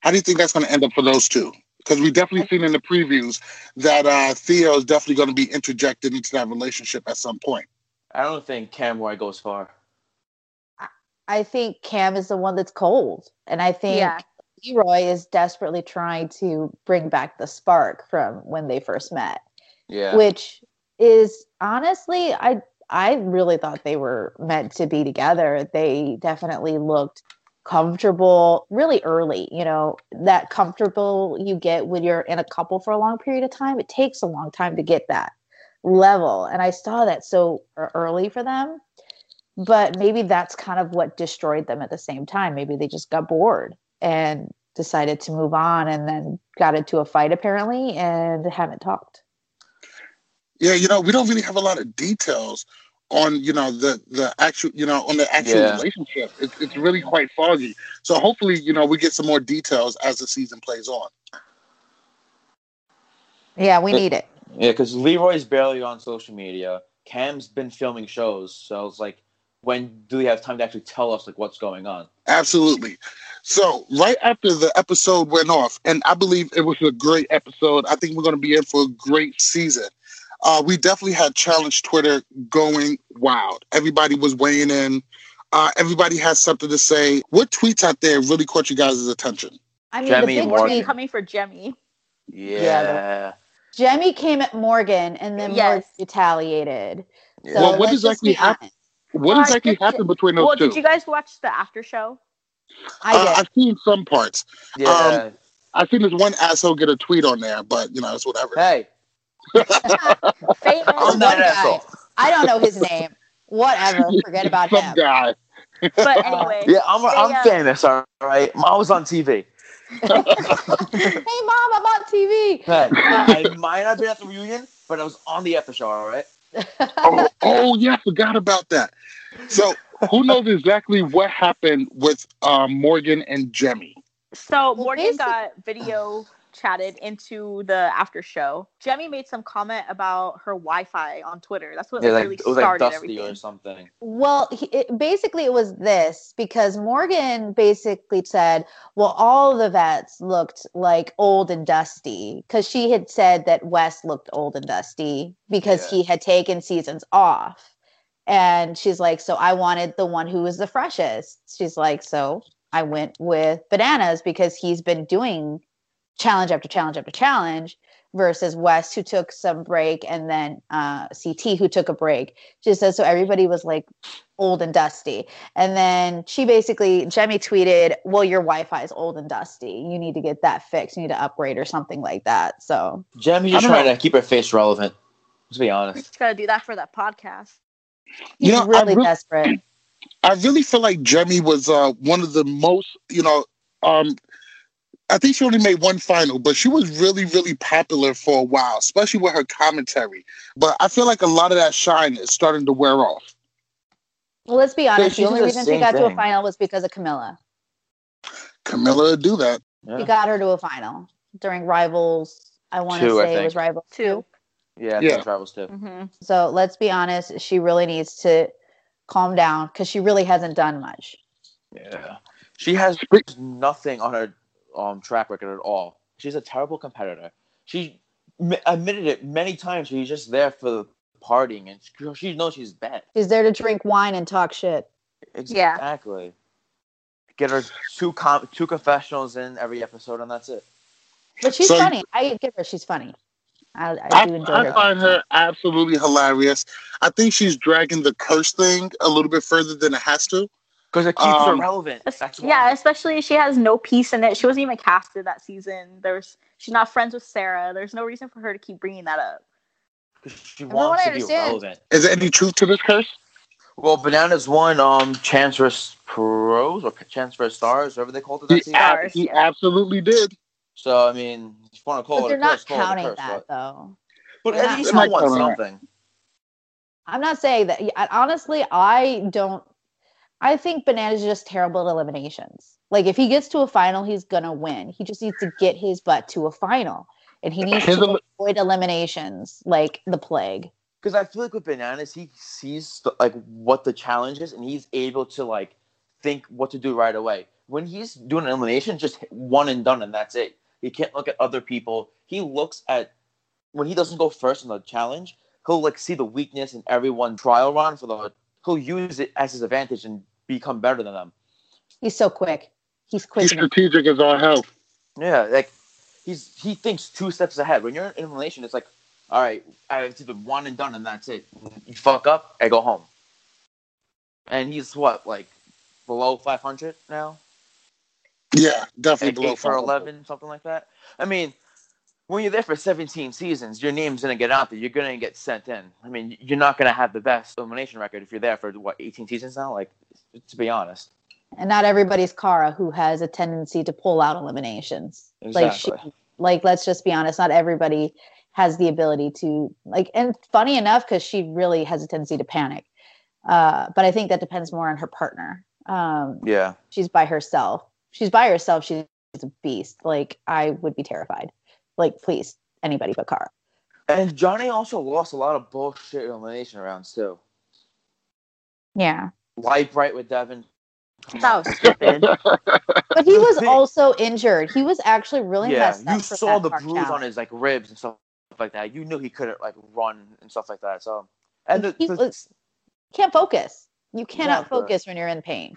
How do you think that's going to end up for those two? Because we definitely seen in the previews that uh, Theo is definitely going to be interjected into that relationship at some point. I don't think Kam Roy goes far. I think Kam is the one that's cold. And I think Yeah. Leroy is desperately trying to bring back the spark from when they first met, Yeah. which is honestly, I I really thought they were meant to be together. They definitely looked comfortable really early, you know, that comfortable you get when you're in a couple for a long period of time. It takes a long time to get that level. And I saw that so early for them but maybe that's kind of what destroyed them at the same time. Maybe they just got bored and decided to move on and then got into a fight apparently and haven't talked. Yeah, you know, we don't really have a lot of details on you know the the actual you know on the actual Yeah. relationship. It's it's really quite foggy. So hopefully, you know, we get some more details as the season plays on. Yeah, we need it. Yeah, because Leroy's barely on social media. Kam's been filming shows, so it's like, when do we have time to actually tell us like what's going on? Absolutely. So right after the episode went off, and I believe it was a great episode. I think we're going to be in for a great season. Uh, we definitely had challenge Twitter going wild. Everybody was weighing in. Uh, everybody has something to say. What tweets out there really caught you guys' attention? I mean, Jemmye the big Morgan. tweet, coming for Jemmye. Yeah. Jemmye came at Morgan and then Yes. Morgan retaliated. Yeah. So Well, what exactly happened? What Uh, exactly did- happened between those Well, two? did you guys watch the after show? I Uh, did. I've seen some parts. yeah. Um, I've seen this one asshole get a tweet on there, but you know, it's whatever. hey, Famous. I'm One not an guy. asshole. I don't know his name. Whatever. Forget about some him. guy. But anyway, Yeah, I'm, I'm uh, famous, all right? I was on TV. hey, mom, I'm on TV. Hey, I might not have been at the reunion, but I was on the after show, all right? oh, oh yeah, I forgot about that. So who knows exactly what happened with um, Morgan and Jemmye? So Well, Morgan basic- got video chatted into the after show. Jemmye made some comment about her Wi-Fi on Twitter. That's what Yeah, like, like, really it was like started Dusty everything. or something. Well, he, it, basically, it was this because Morgan basically said, well, all the vets looked like old and dusty because she had said that Wes looked old and dusty because Yeah. he had taken seasons off. And she's like, so I wanted the one who was the freshest. She's like, so I went with Bananas because he's been doing challenge after challenge after challenge versus Wes, who took some break, and then uh, CT, who took a break. She says, so everybody was like old and dusty. And then she basically, Jemmye tweeted, well, your Wi Fi is old and dusty. You need to get that fixed. You need to upgrade or something like that. So, Jemmye's I just trying know. to keep her face relevant. Let's be honest. Just gotta do that for that podcast. he's You know, I really desperate. I really feel like Jemmye was uh, one of the most, you know, um, I think she only made one final, but she was really, really popular for a while, especially with her commentary. But I feel like a lot of that shine is starting to wear off. Well, let's be honest. she The only the reason she same got to a final was because of Camila. Camila do that. Yeah, He got her to a final during Rivals. I want to say it was. Rivals Two. yeah, Yeah. yeah. travels too. hmm So let's be honest. She really needs to calm down because she really hasn't done much. Yeah, she has Speak- nothing on her um track record at all. She's a terrible competitor. She m- admitted it many times. She's just there for the partying, and she, she knows she's bad. She's there to drink wine and talk shit. Yeah. Exactly. Get her two com- two confessionals in every episode, and that's it. But she's So- funny. I give her. She's funny. I, I I, do enjoy her. I her. find her absolutely hilarious. I think she's dragging the curse thing a little bit further than it has to. Because it keeps her Um, relevant. That's why. yeah, especially she has no piece in it. She wasn't even casted that season. There's she's not friends with Sarah. There's no reason for her to keep bringing that up. she wants to be relevant. Is there any truth to this curse? Well, Bananas won um Champs vs Pros or Champs vs Stars, whatever they called it that He, season. ab- he yeah. absolutely did. So I mean, if you want to call But it they're a not curse, call it a counting curse, that but, though. but They're at least they're he not won something. I'm not saying that. Honestly, I don't. I think Bananas is just terrible at eliminations. Like if he gets to a final, he's gonna win. He just needs to get his butt to a final, and he needs His to el- avoid eliminations like the plague. Because I feel like with Bananas, he sees the, like what the challenge is, and he's able to like think what to do right away. When he's doing an elimination, just hit one and done, and that's it. He can't look at other people. He looks at when he doesn't go first in the challenge. He'll like see the weakness in everyone trial run for the. He'll use it as his advantage and become better than them. He's so quick. He's quick. He's strategic as all hell. Yeah, like he's he thinks two steps ahead. When you're in elimination, it's like, all right, I it's either one and done, and that's it. You fuck up, I go home. And he's what, like below 500 now? Yeah, definitely Like below eight for 11, something like that. I mean, when you're there for 17 seasons, your name's gonna get out there. You're gonna get sent in. I mean, you're not gonna have the best elimination record if you're there for what 18 seasons now. Like, to be honest. and not everybody's Cara who has a tendency to pull out eliminations. Like she, Exactly. like let's just be honest, not everybody has the ability to like. And funny enough, because she really has a tendency to panic. Uh, but I think that depends more on her partner. Um, Yeah. she's by herself. She's by herself. She's a beast. Like I would be terrified. Like please, anybody but Cara. And Johnny also lost a lot of bullshit elimination rounds too. Yeah, Light bright with Devin. Was stupid. but he was also injured. He was actually really yeah, messed up. you saw the bruise on his like ribs and stuff like that. You knew he couldn't like run and stuff like that. So, and the, He the- was- Can't focus. You cannot focus when you're in pain.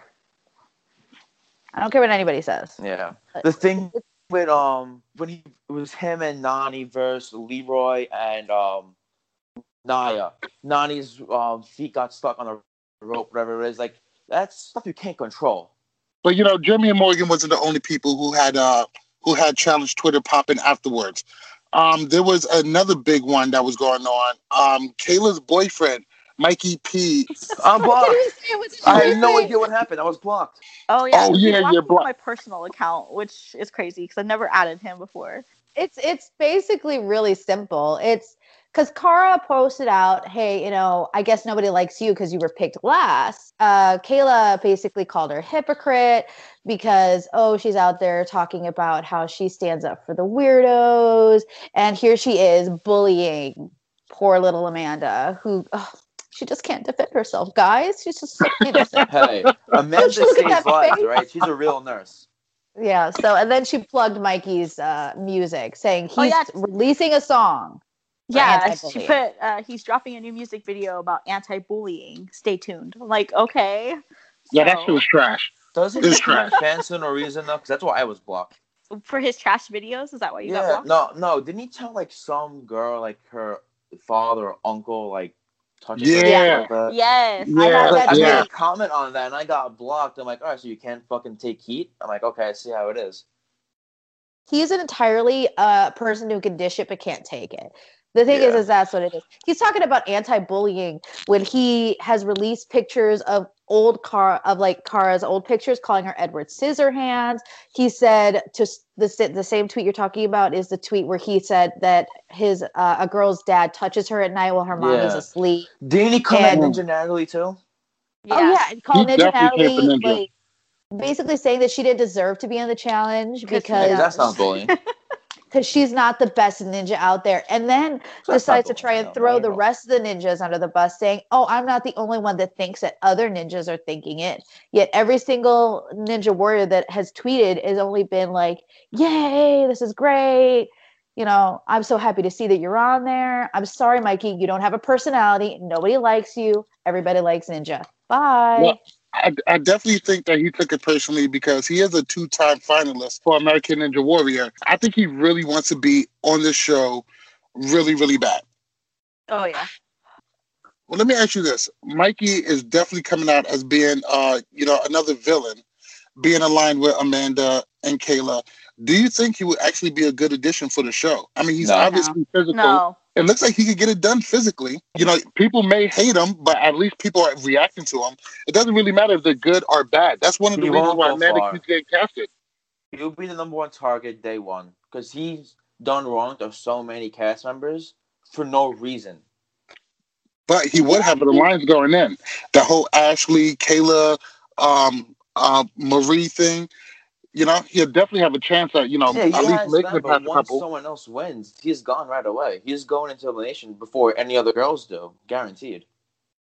I don't care what anybody says. yeah, But the thing with um when he it was him and Nany versus Leroy and um Naya. Nany's um feet got stuck on a rope, whatever it is. Like that's stuff you can't control. But you know, Jemmye and Morgan wasn't the only people who had uh who had challenged Twitter popping afterwards. Um, there was another big one that was going on. Um, Kailah's boyfriend, Mikey P. I'm blocked. I I had no idea what happened. I was blocked. Oh yeah, Oh, yeah, blocked you're blocked. my personal account, which is crazy because I've never added him before. It's it's basically really simple. It's because Cara posted out, "Hey, you know, I guess nobody likes you because you were picked last." Uh, Kailah basically called her hypocrite because oh, she's out there talking about how she stands up for the weirdos, and here she is bullying poor little Amanda, who oh, she just can't defend herself. Guys, she's just so innocent. Hey, Amanda you look at saves that lives, face? right? She's a real nurse. Yeah. So, and then she plugged Mikey's uh, music, saying he's Oh, yeah. releasing a song. Yeah, she put uh, he's dropping a new music video about anti-bullying. Stay tuned. I'm like, okay. Yeah, that shit was trash. Doesn't It's he trash. fans for no reason though? Because that's why I was blocked. for his trash videos. Is that why you yeah, got blocked? no, no. Didn't he tell like some girl, like her father or uncle, like touching Yeah. her? or something Like that? Yes. I Yeah, have Like, that I made yeah. a comment on that and I got blocked. I'm like, all right, so you can't fucking take heat. I'm like, okay, I see how it is. He's an entirely uh, person who can dish it but can't take it. The thing is, Yeah. is that's what it is. He's talking about anti-bullying when he has released pictures of old car of like Cara's old pictures, calling her Edward Scissorhands. He said to the the same tweet you're talking about is the tweet where he said that his uh, a girl's dad touches her at night while her mom is asleep. Didn't he come And- Ninja Natalie too? Oh yeah, and called He Ninja definitely came for Natalie Ninja. like basically saying that she didn't deserve to be on the challenge Because- because Yeah. That's not bullying. because she's not the best ninja out there. And then That's decides to try and throw not the rest of the ninjas under the bus, saying, Oh, I'm not the only one that thinks that other ninjas are thinking it. Yet every single ninja warrior that has tweeted has only been like, Yay, this is great. You know, I'm so happy to see that you're on there. I'm sorry, Mikey, you don't have a personality. Nobody likes you. Everybody likes Ninja. Bye. Well, I, I definitely think that he took it personally because he is a two-time finalist for American Ninja Warrior. I think he really wants to be on this show, really, really bad. Oh yeah. Well, let me ask you this: Mikey is definitely coming out as being, uh, you know, another villain, being aligned with Amanda and Kailah. Do you think he would actually be a good addition for the show? I mean, he's No. obviously physical. No. It looks like he could get it done physically. You know, people may hate him, but at least people are reacting to him. It doesn't really matter if they're good or bad. That's one of the He reasons why Amanda keeps getting casted. He'll be the number one target day one because he's done wrong to so many cast members for no reason. But he would have the lines going in. The whole Ashley, Kailah, um, uh, Marie thing. You know, he'll definitely have a chance at you know Yeah, he at least has making them, it past but a once couple. someone else wins, he's gone right away. He's going into elimination before any other girls do, guaranteed.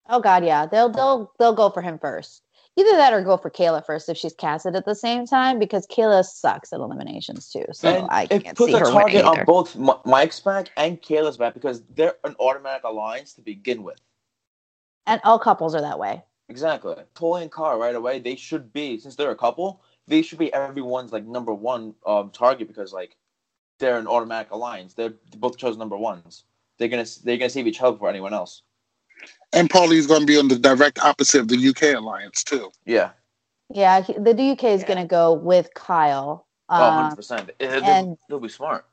Oh God, yeah. They'll they'll they'll go for him first. Either that or go for Kailah first if she's casted at the same time because Kailah sucks at eliminations too. So and I can't puts see a her winning target on both Mike's back and Kailah's back because they're an automatic alliance to begin with. And all couples are that way. Exactly. Toy and Car right away, they should be since they're a couple, they should be everyone's like number one um target because like they're an automatic alliance. They're both chose number ones. They're gonna they're gonna save each other for anyone else. And Paulie's going to be on the direct opposite of the UK alliance too. Yeah. Yeah, he, the UK is Yeah. going to go with Kyle. Oh, Um, 100 percent. They'll, and- they'll be smart.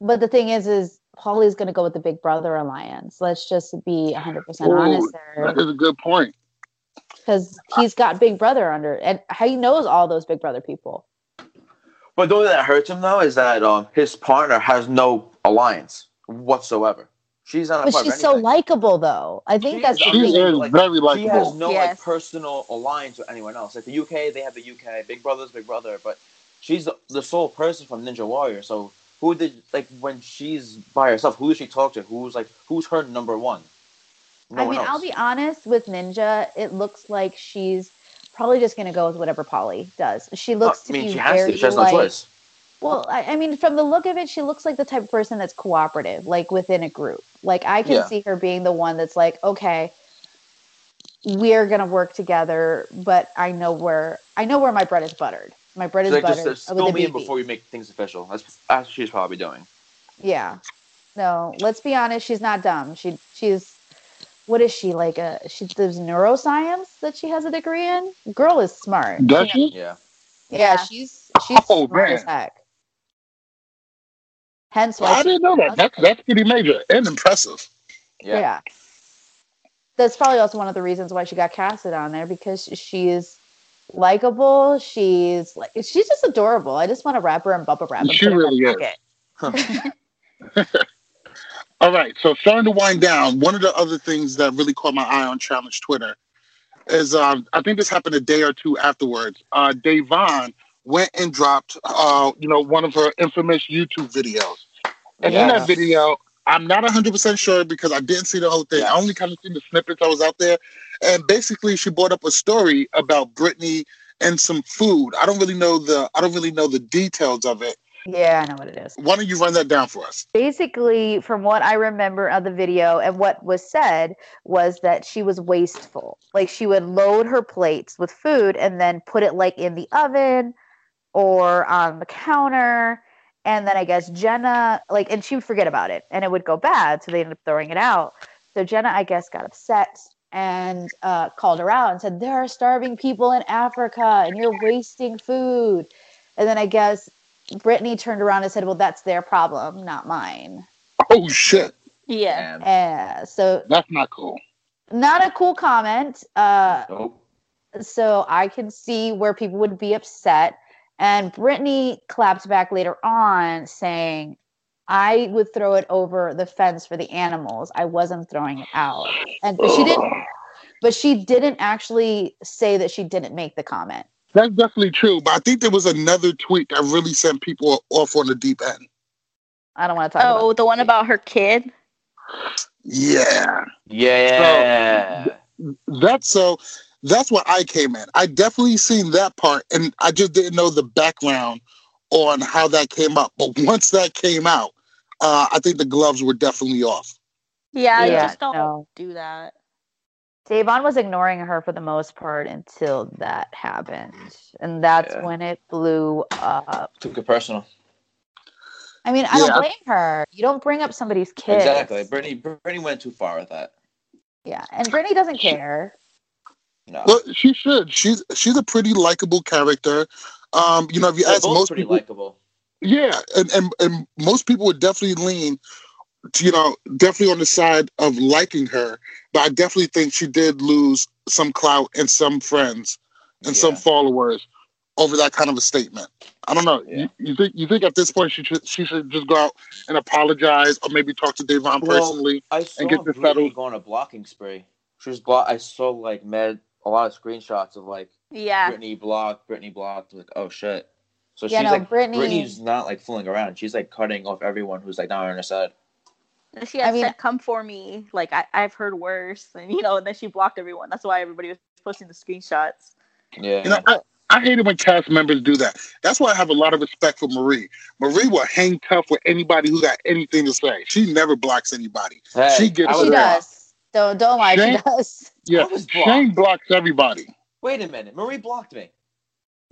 but the thing is, is Paulie's going to go with the Big Brother alliance. Let's just be 100 percent honest that there, is a good point. Because he's got Big Brother under, and he knows all those Big Brother people. But the only thing that hurts him though is that um his partner has no alliance whatsoever. She's not But part she's so likable, though. I think She that's is the She is Like, very She has no Yes. like personal alliance with anyone else. Like the UK, they have the UK, Big Brother's Big Brother, but she's the, the sole person from Ninja Warrior. So who did like when she's by herself? Who does she talk to? Who's like who's her number one? No I mean, else. I'll be honest with Ninja. It looks like she's probably just going to go with whatever Paulie does. She looks I to mean, be she has very to. She has no like. choice. Well, I, I mean, from the look of it, she looks like the type of person that's cooperative, like within a group. Like I can Yeah. see her being the one that's like, okay, we're gonna work together, but I know where I know where my bread is buttered. My bread is like, just buttered uh, spill with me in before we make things official. That's that's what she's probably doing. Yeah. No, let's be honest. She's not dumb. She she's what is she like? A she does neuroscience that she has a degree in. Girl is smart. Does She- she? Yeah. Yeah, Yeah. she's she's Oh, smart man. as heck. Hence why I didn't know that. That's that's pretty major and impressive. Yeah. yeah. That's probably also one of the reasons why she got casted on there because she's likable. She's like she's just adorable. I just want to wrap her in bubble wrap. and She put her in really is. All right, so starting to wind down. One of the other things that really caught my eye on Challenge Twitter is um, I think this happened a day or two afterwards. Uh, Da'Vonne went and dropped, uh, you know, one of her infamous YouTube videos, and in that video, I'm not 100 percent sure because I didn't see the whole thing. Yeah. I only kind of seen the snippets that was out there, and basically she brought up a story about Britni and some food. I don't really know the I don't really know the details of it. Yeah, I know what it is. Why don't you run that down for us? basically from what i remember of the video and what was said was that she was wasteful like she would load her plates with food and then put it like in the oven or on the counter and then i guess jenna like and she would forget about it and it would go bad so they ended up throwing it out so jenna i guess got upset and uh, called her out and said there are starving people in africa and you're wasting food and then i guess Britni turned around and said well that's their problem not mine Oh shit, Yeah. And uh, so that's not cool. not a cool comment. Uh, nope. so I can see where people would be upset. And Britni clapped back later on saying, I would throw it over the fence for the animals. I wasn't throwing it out. And but she didn't but she didn't actually say that she didn't make the comment. That's definitely true, but I think there was another tweet that really sent people off on the deep end. I don't want to talk about Oh, the one about her kid. Yeah, Yeah. that's so. That's where I came in. I definitely seen that part, and I just didn't know the background on how that came up. But once that came out, uh, I think the gloves were definitely off. Yeah, Yeah, just don't no. do that. Da'Vonne was ignoring her for the most part until that happened. And that's Yeah. when it blew up. Took it personal. I mean, I Yeah. don't blame her. You don't bring up somebody's kid. Exactly. Britni Britni went too far with that. Yeah. And Britni doesn't care. No. Well, she should. She's she's a pretty likable character. Um, you know, if you They're ask both most pretty people, likable. yeah, and, and and most people would definitely lean, to, you know, definitely on the side of liking her. But I definitely think she did lose some clout and some friends and some followers over that kind of a statement. I don't know. Yeah. You, you think you think at this point she should she should just go out and apologize or maybe talk to Da'Vonne Well, personally? I saw get this Britni settled. go on a blocking spree. She was block. I saw like mad a lot of screenshots of like Yeah. Britni blocked, Britni blocked. Like oh shit. So Yeah, she's no, like Britni- Britni's not like fooling around. She's like cutting off everyone who's like not on her side. And she had I mean- said, "Come for me." Like I, I've heard worse, and you know, and then she blocked everyone. That's why everybody was posting the screenshots. Yeah. You know, I, I hate it when cast members do that. That's why I have a lot of respect for Marie. Marie will hang tough with anybody who got anything to say. She never blocks anybody. Hey, she gets She was it wrong. does. Don't don't lie, she does. Yeah, I was blocked. Shane blocks everybody. Wait a minute. Marie blocked me.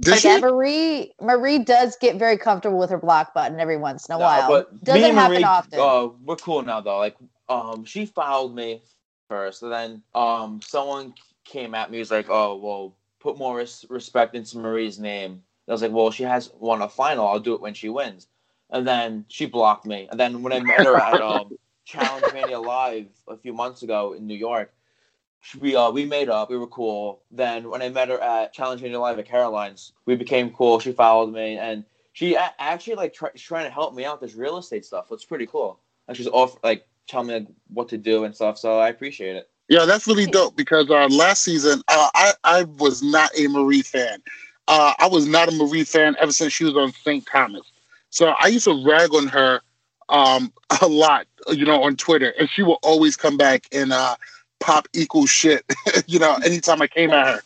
Did she? Marie Marie does get very comfortable with her block button every once in a No, while. but Doesn't and happen Marie, often. Uh, we're cool now though. Like, um, she fouled me first, and then um, someone came at me. Was like, "Oh, well, put more res- respect into Marie's name." I was like, "Well, she has won a final. I'll do it when she wins." And then she blocked me. And then when I met her at um, Challenge Mania Live a few months ago in New York, we uh we made up. We were cool. Then when I met her at Challenge Mania Live at Caroline's, we became cool. She followed me, and she a- actually like trying to help me out with this real estate stuff. It's pretty cool. Like she's off like telling me like, what to do and stuff. So I appreciate it. Yeah, that's really dope because uh, last season uh, I I was not a Marie fan. Uh, I was not a Marie fan ever since she was on St. Thomas. So I used to rag on her um, a lot, you know, on Twitter, and she will always come back and uh, pop equal shit, you know, anytime I came at her.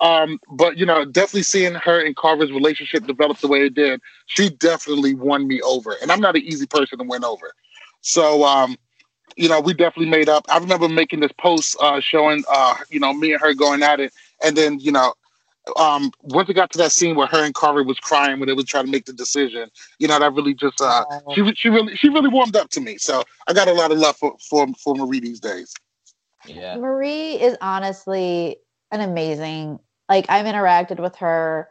Um, but you know, definitely seeing her and Carver's relationship develop the way it did, she definitely won me over, and I'm not an easy person to win over. So, um, you know, we definitely made up. I remember making this post uh, showing, uh, you know, me and her going at it, and then you know, um, once it got to that scene where her and Carver was crying when they were trying to make the decision, you know, that really just uh, she she really she really warmed up to me. So I got a lot of love for for, for Marie these days. Yeah. Marie is honestly an amazing. Like I've interacted with her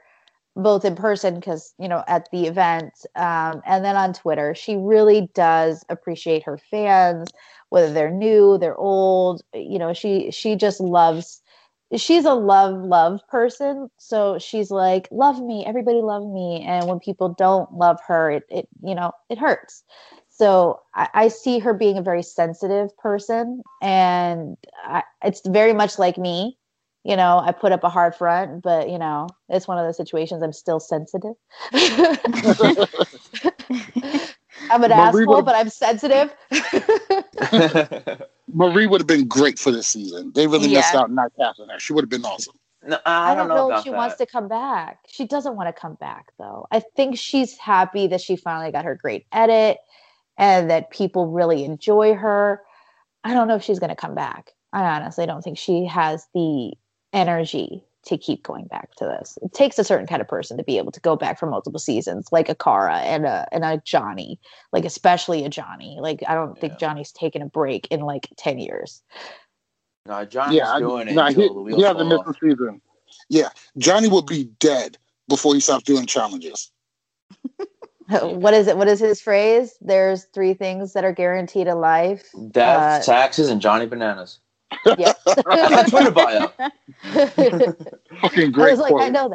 both in person because you know at the event um, and then on Twitter. She really does appreciate her fans, whether they're new, they're old. You know, she she just loves. She's a love love person, so she's like, love me, everybody love me, and when people don't love her, it it you know it hurts. So I, I see her being a very sensitive person, and I, it's very much like me. You know, I put up a hard front, but you know, it's one of those situations. I'm still sensitive. I'm an Marie asshole, but I'm sensitive. Marie would have been great for this season. They really missed Yeah. out not casting her. She would have been awesome. no, I, I don't know, know about if she that. wants to come back. She doesn't want to come back though. I think she's happy that she finally got her great edit and that people really enjoy her. I don't know if she's going to come back. I honestly don't think she has the energy to keep going back to this. It takes a certain kind of person to be able to go back for multiple seasons, like a Cara and a and a Johnny, like especially a Johnny. Like I don't think Johnny's taken a break in like ten years. No, John's yeah, I- doing it nah, until he, the wheels he hasn't fall missed off. season. Yeah, Johnny will be dead before he stops doing challenges. what is it? What is his phrase? There's three things that are guaranteed in life. Death, Uh, taxes, and Johnny Bananas. Yeah. That's my Twitter bio. Fucking great. I great was like, quote. I know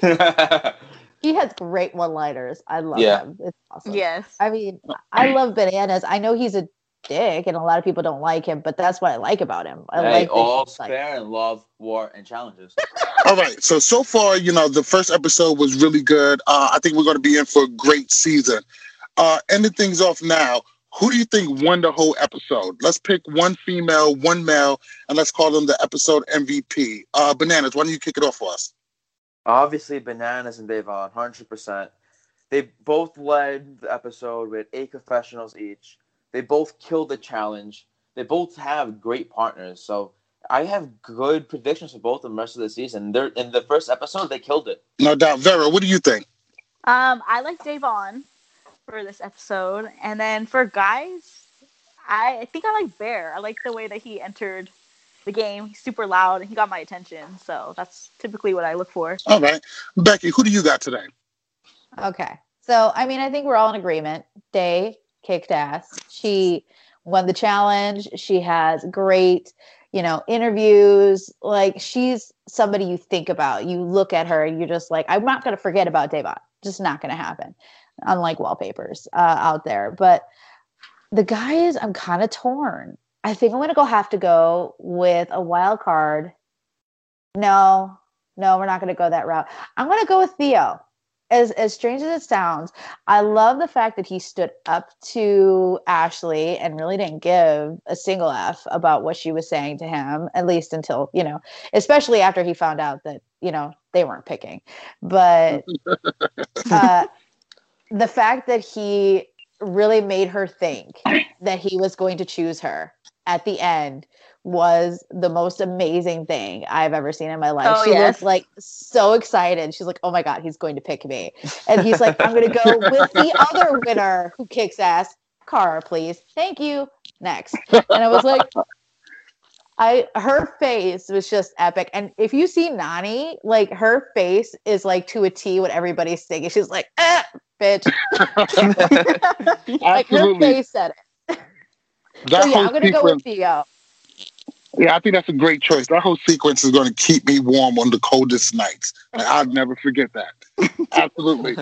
that. he has great one-liners. I love Yeah. him. It's awesome. yes. I mean, I love bananas. I know he's a dick, and a lot of people don't like him, but that's what I like about him. I hey, like all he's like, fair in love, war, and challenges. All right. So so far, you know, the first episode was really good. Uh, I think we're going to be in for a great season. Uh, ending things off now. Who do you think won the whole episode? Let's pick one female, one male, and let's call them the episode MVP. Uh, Bananas, why don't you kick it off for us? Obviously, Bananas and Da'Vonne, 100%. They both led the episode with eight confessionals each. They both killed the challenge. They both have great partners. So I have good predictions for both of them the rest of the season. They're in the first episode, they killed it. No doubt. Vera, what do you think? Um, I like Da'Vonne for this episode, and then for guys, I, I think I like Bear. I like the way that he entered the game. He's super loud, and he got my attention. So that's typically what I look for. All right, Becky, who do you got today? Okay. So, I mean, I think we're all in agreement. Day kicked ass. She won the challenge. She has great, you know, interviews. Like, she's somebody you think about. You look at her and you're just like, I'm not going to forget about Da'Vonne. Just not going to happen, unlike wallpapers uh, out there. But the guys, I'm kind of torn. I think I'm going to go have to go with a wild card. No, no, we're not going to go that route. I'm going to go with Theo as as strange as it sounds, I love the fact that he stood up to Ashley and really didn't give a single f about what she was saying to him, at least until you know, especially after he found out that you know they weren't picking. But uh, the fact that he really made her think that he was going to choose her at the end was the most amazing thing I've ever seen in my life. Oh, she yes. was like so excited. She's like, "Oh my god, he's going to pick me!" And he's like, "I'm going to go with the other winner who kicks ass, Cara, please. Thank you. Next." And I was like, I her face was just epic. And if you see Nany, like her face is like to a T what everybody's thinking. She's like, "Eh, bitch." like her face said it. That so yeah, I'm gonna go with Theo. Yeah, I think that's a great choice. That whole sequence is going to keep me warm on the coldest nights. And I'll never forget that. Absolutely.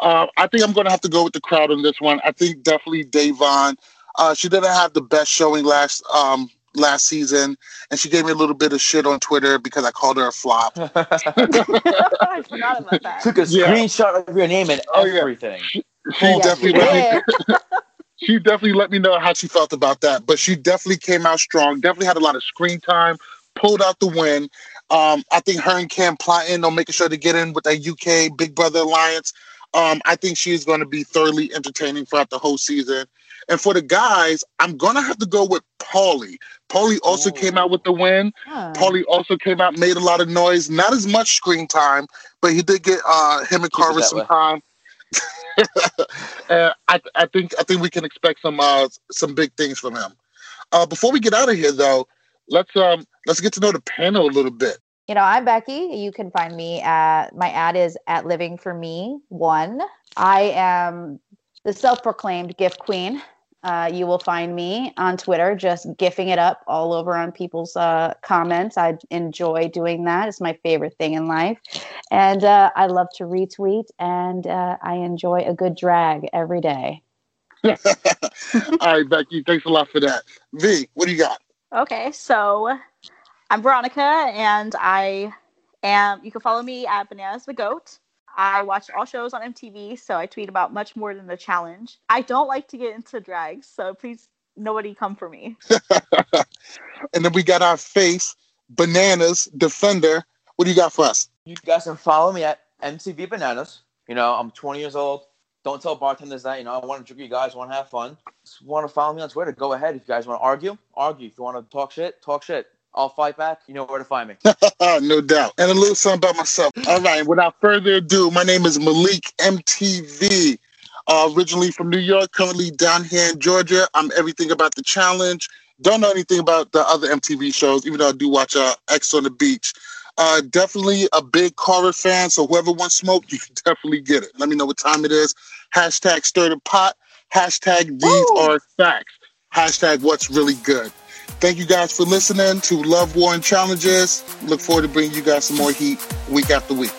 Uh, I think I'm going to have to go with the crowd on this one. I think definitely Da'Vonne. Uh, she didn't have the best showing last um, last season, and she gave me a little bit of shit on Twitter because I called her a flop. I forgot about that. Took a Yeah. screenshot of your name and Oh, yeah. everything. She Yeah, definitely she let me, did. She definitely let me know how she felt about that. But she definitely came out strong. Definitely had a lot of screen time. Pulled out the win. Um, I think her and Kam plotting on making sure to get in with that UK Big Brother alliance. Um, I think she's going to be thoroughly entertaining throughout the whole season. And for the guys, I'm gonna have to go with Paulie. Paulie also Ooh. came out with the win. Huh. Paulie also came out, made a lot of noise. Not as much screen time, but he did get uh, him and Carver some way. time. I, I think I think we can expect some uh, some big things from him. Uh, before we get out of here, though, let's um let's get to know the panel a little bit. You know, I'm Becky. You can find me at my ad is at Living for Me One. I am the self-proclaimed gift queen. Uh, you will find me on Twitter, just gifting it up all over on people's uh, comments. I enjoy doing that. It's my favorite thing in life, and uh, I love to retweet. And uh, I enjoy a good drag every day. All right, Becky, thanks a lot for that. V, what do you got? Okay, so I'm Veronica, and I am. You can follow me at Bananas the Goat. I watch all shows on MTV, so I tweet about much more than the challenge. I don't like to get into drags, so please, nobody come for me. and then we got our face, Bananas Defender. What do you got for us? You guys can follow me at MTV Bananas. You know, I'm 20 years old. Don't tell bartenders that. You know, I want to drink you guys, want to have fun. Just want to follow me on Twitter. Go ahead. If you guys want to argue, argue. If you want to talk shit, talk shit. I'll fight back. You know where to find me. no doubt. And a little something about myself. All right, without further ado, my name is Malik MTV. Uh, originally from New York, currently down here in Georgia. I'm everything about the challenge. Don't know anything about the other MTV shows, even though I do watch uh, Ex on the Beach. Uh, definitely a big Carver fan, so whoever wants smoke, you can definitely get it. Let me know what time it is. Hashtag stir the pot. Hashtag these are facts. Hashtag what's really good. Thank you guys for listening to Love, War, and Challenges. Look forward to bringing you guys some more heat week after week.